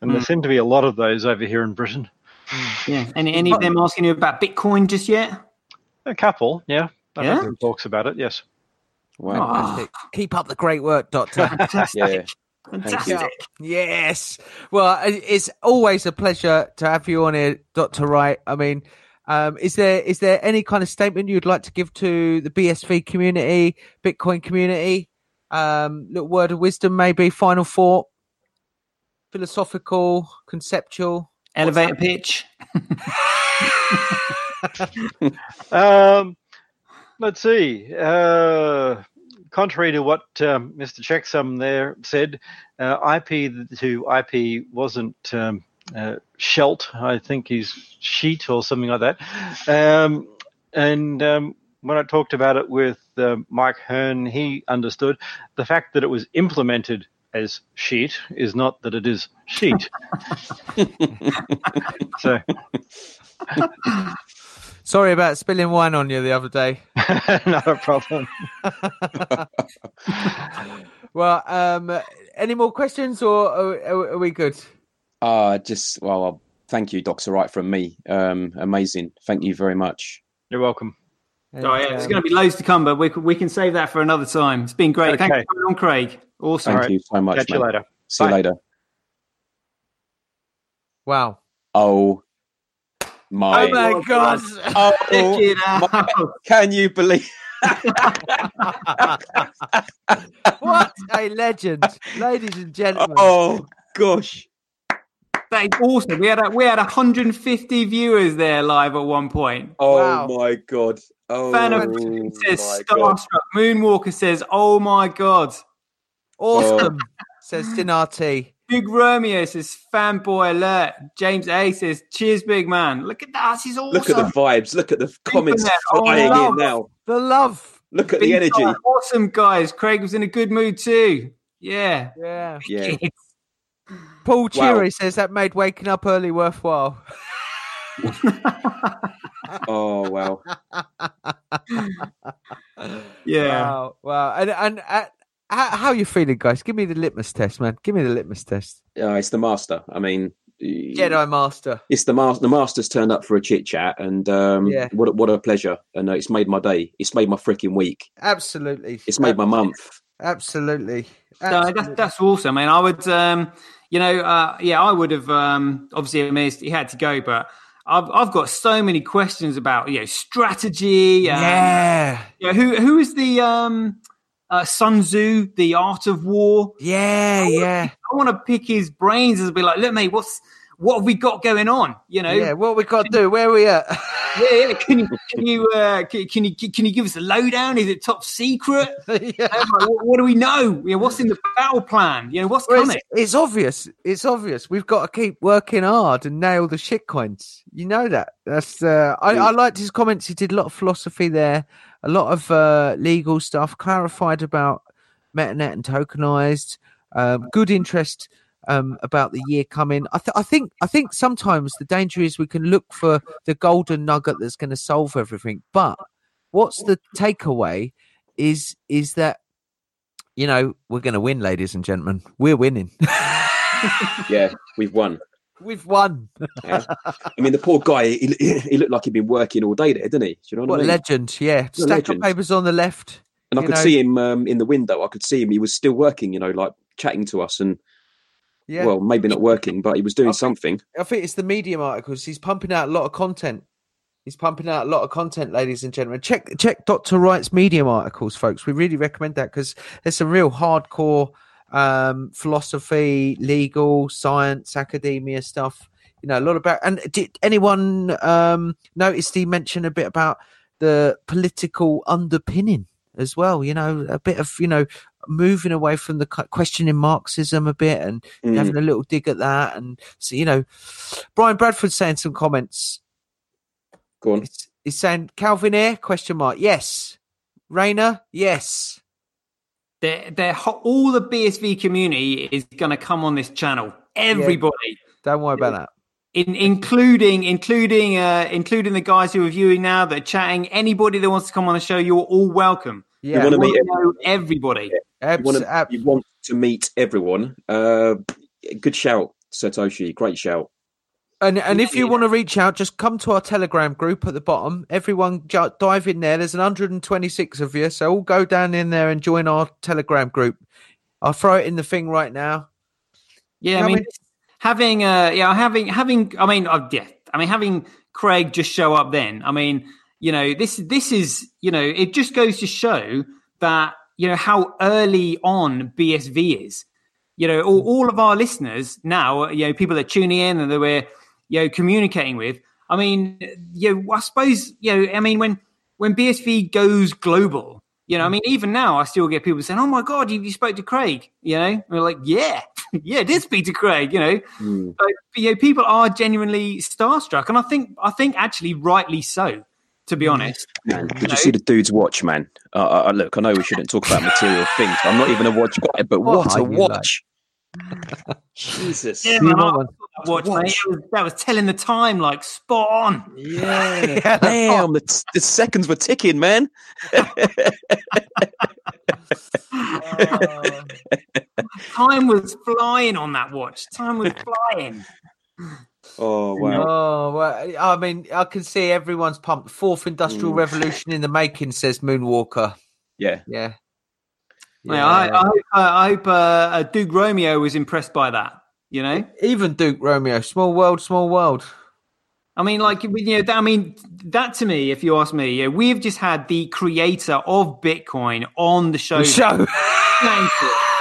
[SPEAKER 3] and there
[SPEAKER 2] Mm.
[SPEAKER 3] seem to be a lot of those over here in Britain.
[SPEAKER 2] Yeah. Any any of them asking you about Bitcoin just yet?
[SPEAKER 3] A couple, yeah. I've
[SPEAKER 2] Yeah?
[SPEAKER 3] had talks about it. Yes.
[SPEAKER 4] Wow.
[SPEAKER 1] Fantastic. Keep up the great work, Doctor.
[SPEAKER 2] fantastic.
[SPEAKER 4] Yeah.
[SPEAKER 2] Fantastic.
[SPEAKER 1] yes. Well, it's always a pleasure to have you on here, Doctor Wright. I mean, um, is there is there any kind of statement you'd like to give to the BSV community, Bitcoin community? Um, little word of wisdom, maybe final thought, philosophical, conceptual.
[SPEAKER 2] Elevator pitch.
[SPEAKER 3] Um, let's see. Uh, contrary to what um, Mr. Checksum there said, uh, IP to IP wasn't um, uh, Shelt. I think he's Sheet or something like that. Um, and um, when I talked about it with uh, Mike Hearn, he understood the fact that it was implemented as Sheet is not that it is Sheet. so,
[SPEAKER 1] Sorry about spilling wine on you the other day.
[SPEAKER 3] not a problem.
[SPEAKER 1] Well, um, any more questions, or are, are we good?
[SPEAKER 4] Uh, just, well, thank you, Dr. Wright, from me. Um, amazing. Thank you very much.
[SPEAKER 3] You're welcome.
[SPEAKER 2] Oh, yeah, there's going to be loads to come, but we, can- we can save that for another time. It's been great. Thank you for coming on, Craig. Awesome.
[SPEAKER 4] Thank
[SPEAKER 3] right.
[SPEAKER 4] you so much.
[SPEAKER 3] Catch you later.
[SPEAKER 4] See you later.
[SPEAKER 1] Wow.
[SPEAKER 4] Oh my.
[SPEAKER 1] Oh my god!
[SPEAKER 4] Oh,
[SPEAKER 2] Check it out.
[SPEAKER 4] my- can you believe?
[SPEAKER 1] what a legend, ladies and gentlemen.
[SPEAKER 4] Oh gosh.
[SPEAKER 2] That is awesome. We had a, we had 150 viewers there live at one point.
[SPEAKER 4] Oh
[SPEAKER 1] Wow.
[SPEAKER 4] my god. Oh
[SPEAKER 2] Fan of
[SPEAKER 4] my
[SPEAKER 2] says
[SPEAKER 4] god.
[SPEAKER 2] starstruck. Moonwalker says, "Oh my god."
[SPEAKER 1] Awesome, oh. says Dinarty.
[SPEAKER 2] Big Romeo says, "Fanboy alert." James A says, "Cheers, big man." Look at that. This is awesome.
[SPEAKER 4] Look at the vibes. Look at the comments
[SPEAKER 2] that. Oh,
[SPEAKER 4] flying
[SPEAKER 2] wow.
[SPEAKER 4] in now.
[SPEAKER 1] The love.
[SPEAKER 4] Look at
[SPEAKER 2] Big
[SPEAKER 4] the energy.
[SPEAKER 2] time. Awesome, guys. Craig was in a good mood too. Yeah.
[SPEAKER 1] Yeah.
[SPEAKER 4] Yeah.
[SPEAKER 1] Paul
[SPEAKER 4] Wow.
[SPEAKER 1] Cheery says that made waking up early worthwhile.
[SPEAKER 4] Oh wow.
[SPEAKER 2] Yeah.
[SPEAKER 1] Wow. Wow. And and uh, how, how you feeling, guys? Give me the litmus test, man. Give me the litmus test.
[SPEAKER 4] Uh, it's the master. I mean,
[SPEAKER 1] Jedi Master.
[SPEAKER 4] it's the master. The master's turned up for a chit chat, and um,
[SPEAKER 1] Yeah.
[SPEAKER 4] what a- what a pleasure! And uh, it's made my day. It's made my freaking week.
[SPEAKER 1] Absolutely.
[SPEAKER 4] It's made my month.
[SPEAKER 1] Absolutely.
[SPEAKER 2] No, that's, that's awesome, man. I would, um, you know, uh, yeah, I would have. Um, obviously, I mean, he had to go, but I've I've got so many questions about you know strategy. Um,
[SPEAKER 1] yeah.
[SPEAKER 2] you know, who who is the um, uh, Sun Tzu, the art of war?
[SPEAKER 1] Yeah. Yeah.
[SPEAKER 2] I want to pick his brains and be like, look, mate, what's what have we got going on? You know,
[SPEAKER 1] Yeah, what we got to do? Where are we at?
[SPEAKER 2] yeah, yeah. Can you can you uh, can, can you can you give us a lowdown? Is it top secret?
[SPEAKER 1] yeah.
[SPEAKER 2] Um, what, what do we know? You know, what's in the battle plan? You know, what's
[SPEAKER 1] Well,
[SPEAKER 2] coming?
[SPEAKER 1] it's, it's obvious. It's obvious. We've got to keep working hard and nail the shit coins. You know that. That's. Uh, I, I liked his comments. He did a lot of philosophy there, a lot of uh, legal stuff. Clarified about MetaNet and tokenized. Um, good interest um, about the year coming. I, th- I think. I think sometimes the danger is we can look for the golden nugget that's going to solve everything. But what's the takeaway? Is is that you know we're going to win, ladies and gentlemen. We're winning.
[SPEAKER 4] Yeah, we've won.
[SPEAKER 1] We've won.
[SPEAKER 4] Yeah. I mean, the poor guy, he, he looked like he'd been working all day there, didn't he? Do you know what,
[SPEAKER 1] What
[SPEAKER 4] I
[SPEAKER 1] a
[SPEAKER 4] mean?
[SPEAKER 1] legend, yeah. Stack
[SPEAKER 4] legend.
[SPEAKER 1] of papers on the left.
[SPEAKER 4] and I could
[SPEAKER 1] know.
[SPEAKER 4] see him um, in the window. I could see him. He was still working, you know, like chatting to us and,
[SPEAKER 1] Yeah.
[SPEAKER 4] well, maybe not working, but he was doing
[SPEAKER 1] I think-
[SPEAKER 4] something.
[SPEAKER 1] I think it's the medium articles. He's pumping out a lot of content. He's pumping out a lot of content, ladies and gentlemen. Check check Dr. Wright's medium articles, folks. We really recommend that because there's some real hardcore um, philosophy, legal, science, academia stuff. You know, a lot about. And did anyone um, notice he mentioned a bit about the political underpinning as well? You know, a bit of you know moving away from the cu- questioning Marxism a bit and
[SPEAKER 4] Mm.
[SPEAKER 1] having a little dig at that. And so, you know, Brian Bradford saying some comments.
[SPEAKER 4] Go on.
[SPEAKER 1] He's, he's saying Calvin Ayre question mark. Yes. Rayner. Yes.
[SPEAKER 2] They're, they're ho- all the BSV community is going to come on this channel. Everybody,
[SPEAKER 1] Don't worry about that.
[SPEAKER 2] in, including including uh, including the guys who are viewing now that are chatting. Anybody that wants to come on the show, you're all welcome.
[SPEAKER 1] Yeah.
[SPEAKER 4] wanna meet
[SPEAKER 2] know everybody.
[SPEAKER 1] abs-
[SPEAKER 4] You want, to, you want to meet everyone. Uh, good shout, Satoshi. Great shout.
[SPEAKER 1] and and if you want to reach out, just come to our Telegram group at the bottom. Everyone ju- dive in there. There's 126 of you, so all go down in there and join our Telegram group. I'll throw it in the thing right now.
[SPEAKER 2] Yeah,
[SPEAKER 1] Yeah,
[SPEAKER 2] I
[SPEAKER 1] I
[SPEAKER 2] mean,
[SPEAKER 1] mean-
[SPEAKER 2] having uh, yeah, having having. I mean, uh, yeah, I mean, having Craig just show up. Then, I mean, you know, this this is you know, it just goes to show that you know how early on BSV is. You know, all, all of our listeners now, you know, people that are tuning in and that we're you know communicating with. I mean, you know, I suppose you know, I mean, when when BSV goes global. You know, I mean, even now, I still get people saying, "Oh my God, you, you spoke to Craig." You know, and we're like, "Yeah, yeah, did speak to Craig." You know,
[SPEAKER 4] Mm.
[SPEAKER 2] but, you know, people are genuinely starstruck, and I think, I think actually, rightly so. To be honest,
[SPEAKER 4] Man, did
[SPEAKER 2] know?
[SPEAKER 4] you see the dude's watch, man? Uh, uh, look, I know we shouldn't talk about material things. I'm not even a watch guy, but
[SPEAKER 1] What
[SPEAKER 4] what, a
[SPEAKER 1] you
[SPEAKER 4] watch! Jesus.
[SPEAKER 2] yeah, man,
[SPEAKER 1] know
[SPEAKER 2] I-
[SPEAKER 1] what?
[SPEAKER 2] watch, mate, that was, that was telling the time like spot on.
[SPEAKER 4] Yeah. Damn, the, t- the seconds were ticking, man.
[SPEAKER 2] Time was flying on that watch. Time was flying.
[SPEAKER 4] Oh wow.
[SPEAKER 1] Oh well, I mean, I can see everyone's pumped. Fourth industrial
[SPEAKER 4] Mm.
[SPEAKER 1] revolution in the making, says Moonwalker.
[SPEAKER 4] Yeah.
[SPEAKER 1] Yeah,
[SPEAKER 2] Yeah, I, I hope, uh, I hope uh, uh, Duke Romeo was impressed by that. You know,
[SPEAKER 1] even Duke Romeo, small world, small world.
[SPEAKER 2] I mean, like you know, that, I mean, that to me, if you ask me, yeah, we've just had the creator of Bitcoin on the show.
[SPEAKER 1] The show.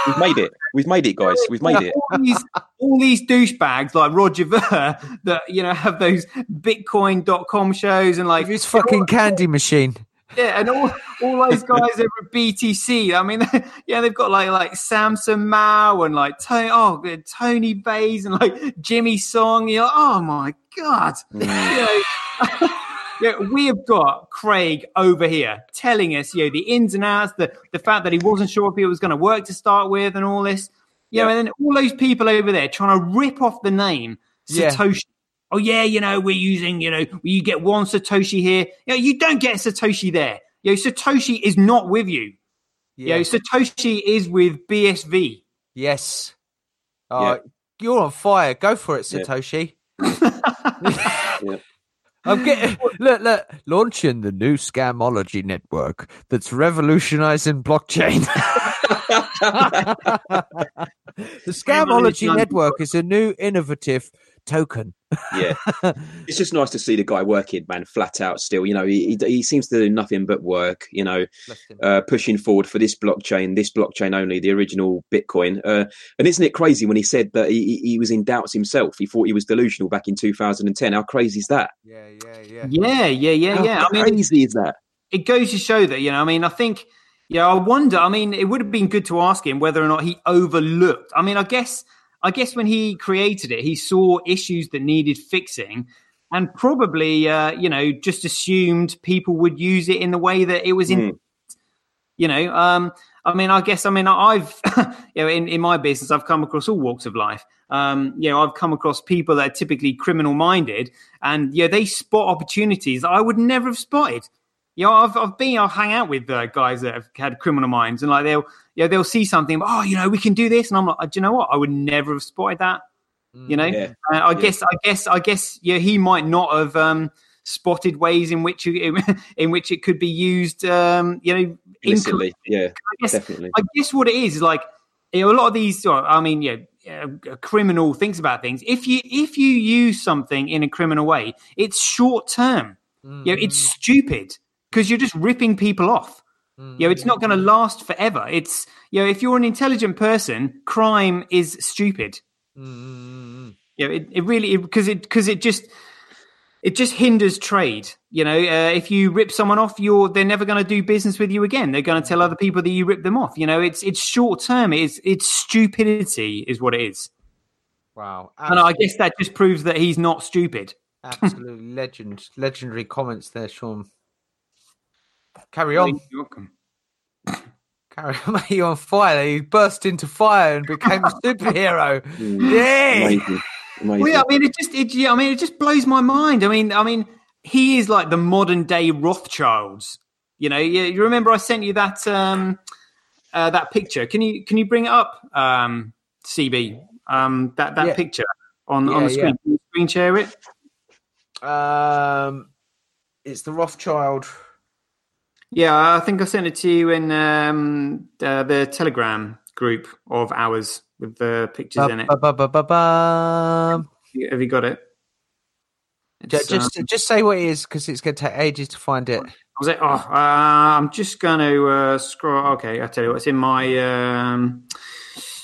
[SPEAKER 2] Thank you.
[SPEAKER 4] We've made it. We've made it, guys. We've made it.
[SPEAKER 2] all these, all these douchebags like Roger Ver that you know have those Bitcoin.com shows and like
[SPEAKER 1] His fucking candy machine.
[SPEAKER 2] yeah, and all, all those guys over at BTC. I mean, yeah, they've got like like Samson Mow and like Tony, oh Tony Vays and like Jimmy Song. You're like, oh my god,
[SPEAKER 4] Mm.
[SPEAKER 2] you know. Yeah, we have got Craig over here telling us, you know, the ins and outs, the, the fact that he wasn't sure if it was going to work to start with, and all this. You know,
[SPEAKER 4] Yeah.
[SPEAKER 2] and then all those people over there trying to rip off the name
[SPEAKER 1] Yeah.
[SPEAKER 2] Satoshi. Oh yeah, you know, we're using, you know, you get one Satoshi here. You know, you don't get Satoshi there. You know, Satoshi is not with you. You know,
[SPEAKER 1] Yeah.
[SPEAKER 2] Satoshi is with BSV.
[SPEAKER 1] Yes. Oh, You're on fire. Go for it,
[SPEAKER 4] Yeah.
[SPEAKER 1] Satoshi.
[SPEAKER 4] Yeah.
[SPEAKER 1] I'm getting look, look, launching the new scamology network that's revolutionizing blockchain. the Scamology Network is a new, innovative token.
[SPEAKER 4] yeah, it's just nice to see the guy working, man, flat out. Still, you know, he he, he seems to do nothing but work. You know, uh, pushing forward for this blockchain, this blockchain only, the original Bitcoin. Uh, and isn't it crazy when he said that he, he was in doubts himself? He thought he was delusional back in 2010. How crazy is that?
[SPEAKER 1] Yeah, yeah, yeah,
[SPEAKER 2] yeah, yeah, yeah,
[SPEAKER 4] How
[SPEAKER 2] yeah. I mean,
[SPEAKER 4] crazy is that?
[SPEAKER 2] it goes to show that you know. I mean, I think. Yeah, I wonder. I mean, it would have been good to ask him whether or not he overlooked. I mean, I guess, I guess when he created it, he saw issues that needed fixing, and probably, uh, you know, just assumed people would use it in the way that it was in.
[SPEAKER 4] Mm.
[SPEAKER 2] You know, um, I mean, I guess, I mean, I've, you know, in, in my business, I've come across all walks of life. Um, you know, I've come across people that are typically criminal minded, and yeah, they spot opportunities that I would never have spotted. You know, I've, I've been, I'll hang out with uh, guys that have had criminal minds, and like they'll, you know, they'll see something. Oh, you know, we can do this, and I'm like, do you know what? I would never have spotted that. You know,
[SPEAKER 4] Yeah.
[SPEAKER 2] uh, I
[SPEAKER 4] Yeah.
[SPEAKER 2] guess, I guess, I guess, yeah, he might not have um, spotted ways in which you, in which it could be used. Um, you know,
[SPEAKER 4] Illicitly, yeah,
[SPEAKER 2] I guess,
[SPEAKER 4] definitely.
[SPEAKER 2] I guess what it is is like you know a lot of these. I mean, yeah, a criminal thinks about things. If you if you use something in a criminal way, it's short term.
[SPEAKER 1] Mm,
[SPEAKER 2] You know, it's stupid because you're just ripping people off.
[SPEAKER 1] mm,
[SPEAKER 2] You know, it's not going to last forever. It's you know, if you're an intelligent person, crime is stupid.
[SPEAKER 1] mm,
[SPEAKER 2] You know, it, it really because it because it just it just hinders trade. You know, uh, if you rip someone off, you're they're never going to do business with you again. They're going to tell other people that you ripped them off. You know, it's it's short term. It's it's stupidity is what it is.
[SPEAKER 1] Wow.
[SPEAKER 2] And I guess that just proves that he's not stupid.
[SPEAKER 1] Absolute legend, legendary comments there, Sean. Carry on,
[SPEAKER 2] You're welcome.
[SPEAKER 1] carry on. Mate, You're on fire. You burst into fire and became a superhero.
[SPEAKER 4] Mm.
[SPEAKER 1] Yeah.
[SPEAKER 4] Amazing. Amazing.
[SPEAKER 2] Well, yeah, I mean, it just it, yeah, I mean, it just blows my mind. I mean, I mean, he is like the modern day Rothschilds. You know, you, you remember I sent you that um uh, that picture. Can you can you bring it up, um, CB? Um, that that
[SPEAKER 1] Yeah.
[SPEAKER 2] picture on on the screen. Can you screen share it?
[SPEAKER 1] Um, it's the Rothschild.
[SPEAKER 2] Yeah, I think I sent it to you in um, uh, the Telegram group of ours with the pictures in it.
[SPEAKER 1] Ba-ba-ba-ba-bum.
[SPEAKER 2] Have you got it? It's,
[SPEAKER 1] Just,
[SPEAKER 2] uh,
[SPEAKER 1] just say what it is because it's going to take ages to find it.
[SPEAKER 2] Was it? Oh, uh, I'm just going to uh, scroll. Okay, I tell you what, it's in my um,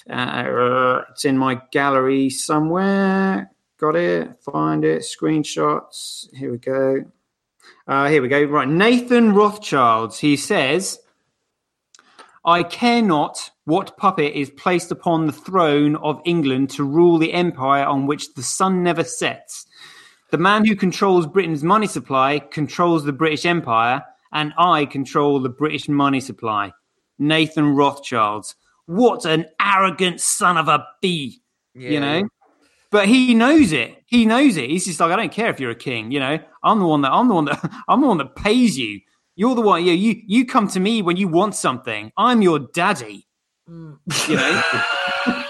[SPEAKER 2] uh, uh, it's in my gallery somewhere. Got it. Find it. Screenshots. Here we go. Uh, here we go. Right, Nathan Rothschilds. He says, "I care not what puppet is placed upon the throne of England to rule the empire on which the sun never sets." The man who controls Britain's money supply controls the British Empire, and I control the British money supply. Nathan Rothschilds. What an arrogant son of a bee, you know? But he knows it. He knows it. He's just like, I don't care if you're a king, you know. I'm the one that I'm the one that I'm the one that pays you. You're the one. You you you come to me when you want something. I'm your daddy. You know.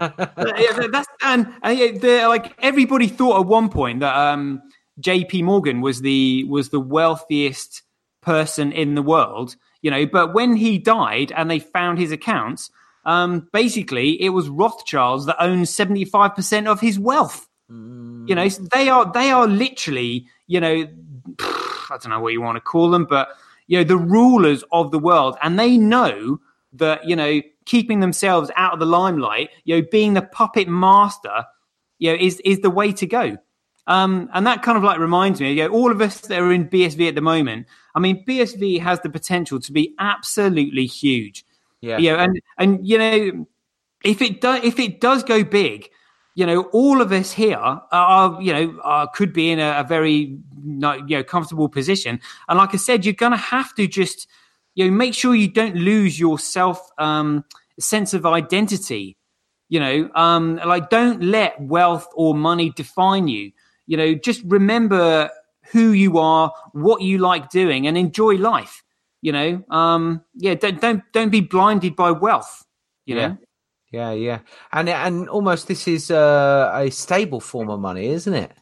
[SPEAKER 2] yeah, that's and, yeah, like everybody thought at one point that um, J.P. Morgan was the was the wealthiest person in the world, you know. But when he died and they found his accounts, um, basically it was Rothschilds that owned seventy five percent of his wealth. You know, they are they are literally, you know, I don't know what you want to call them, but you know, the rulers of the world, and they know that you know keeping themselves out of the limelight, you know, being the puppet master, you know, is is the way to go. Um, and that kind of like reminds me, you know, all of us that are in BSV at the moment. I mean, BSV has the potential to be absolutely huge.
[SPEAKER 1] Yeah.
[SPEAKER 2] You know, and and you know, if it does if it does go big, you know, all of us here are, you know, are, could be in a, a very, you know, comfortable position. And like I said, you're going to have to just, you know, make sure you don't lose your self um, sense of identity. You know, um, like don't let wealth or money define you. You know, just remember who you are, what you like doing, and enjoy life. You know, um, yeah, don't don't don't be blinded by wealth. You
[SPEAKER 1] Yeah.
[SPEAKER 2] know.
[SPEAKER 1] Yeah, yeah, and and almost this is uh, a stable form of money, isn't it?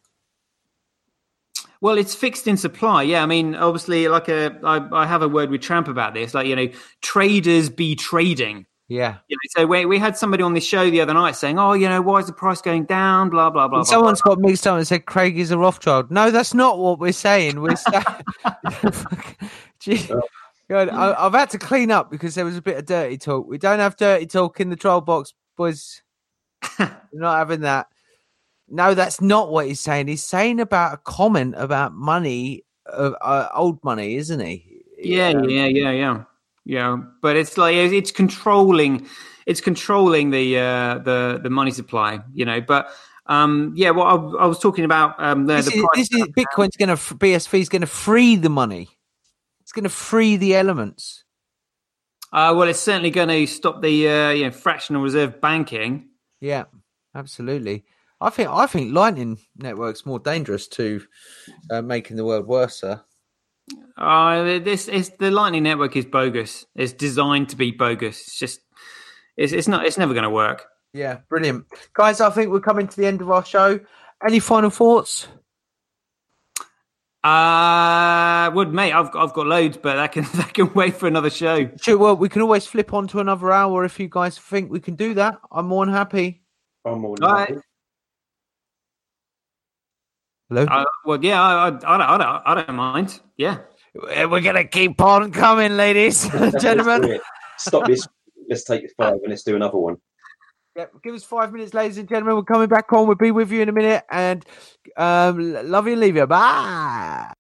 [SPEAKER 2] Well, it's fixed in supply. Yeah, I mean, obviously, like a, I, I have a word with Tramp about this. Like, you know, traders be trading.
[SPEAKER 1] Yeah.
[SPEAKER 2] You know, so we, we had somebody on this show the other night saying, "Oh, you know, why is the price going down?" Blah blah blah.
[SPEAKER 1] And
[SPEAKER 2] blah,
[SPEAKER 1] someone's
[SPEAKER 2] blah.
[SPEAKER 1] got mixed up and said Craig is a Rothschild. No, that's not what we're saying. We're saying. God, I, I've had to clean up because there was a bit of dirty talk. We don't have dirty talk in the troll box, boys. We're not having that. No, that's not what he's saying. He's saying about a comment about money, uh, uh, old money, isn't he?
[SPEAKER 2] Yeah,
[SPEAKER 1] Um,
[SPEAKER 2] yeah, yeah, yeah, yeah. But it's like it's controlling, it's controlling the uh, the the money supply, you know. But um, yeah, well, I, I was talking about um, the,
[SPEAKER 1] This,
[SPEAKER 2] the
[SPEAKER 1] is, this is Bitcoin's going to BSV is going to free the money. Going to free the elements.
[SPEAKER 2] Uh, well, it's certainly going to stop the uh, you know fractional reserve banking.
[SPEAKER 1] Yeah, absolutely. I think I think Lightning Network's more dangerous to uh, making the world worse.
[SPEAKER 2] Uh, this is the Lightning Network is bogus. It's designed to be bogus. It's just it's it's not it's never going to work.
[SPEAKER 1] Yeah, brilliant, guys. I think we're coming to the end of our show. Any final thoughts?
[SPEAKER 2] Uh, would mate, I've I've got loads, but that can that can wait for another show.
[SPEAKER 1] Sure. Well, we can always flip on to another hour if you guys think we can do that. I'm more than happy.
[SPEAKER 4] I'm more than
[SPEAKER 2] All right.
[SPEAKER 4] happy.
[SPEAKER 1] Hello.
[SPEAKER 2] Uh, well, yeah, I, I, I, don't, I don't I don't mind. Yeah.
[SPEAKER 1] we're gonna keep on coming, ladies and gentlemen.
[SPEAKER 4] Stop this. Let's take five and let's do another one.
[SPEAKER 1] Yep, give us five minutes, ladies and gentlemen. We're coming back on. We'll be with you in a minute, and um, love you and leave you. Bye.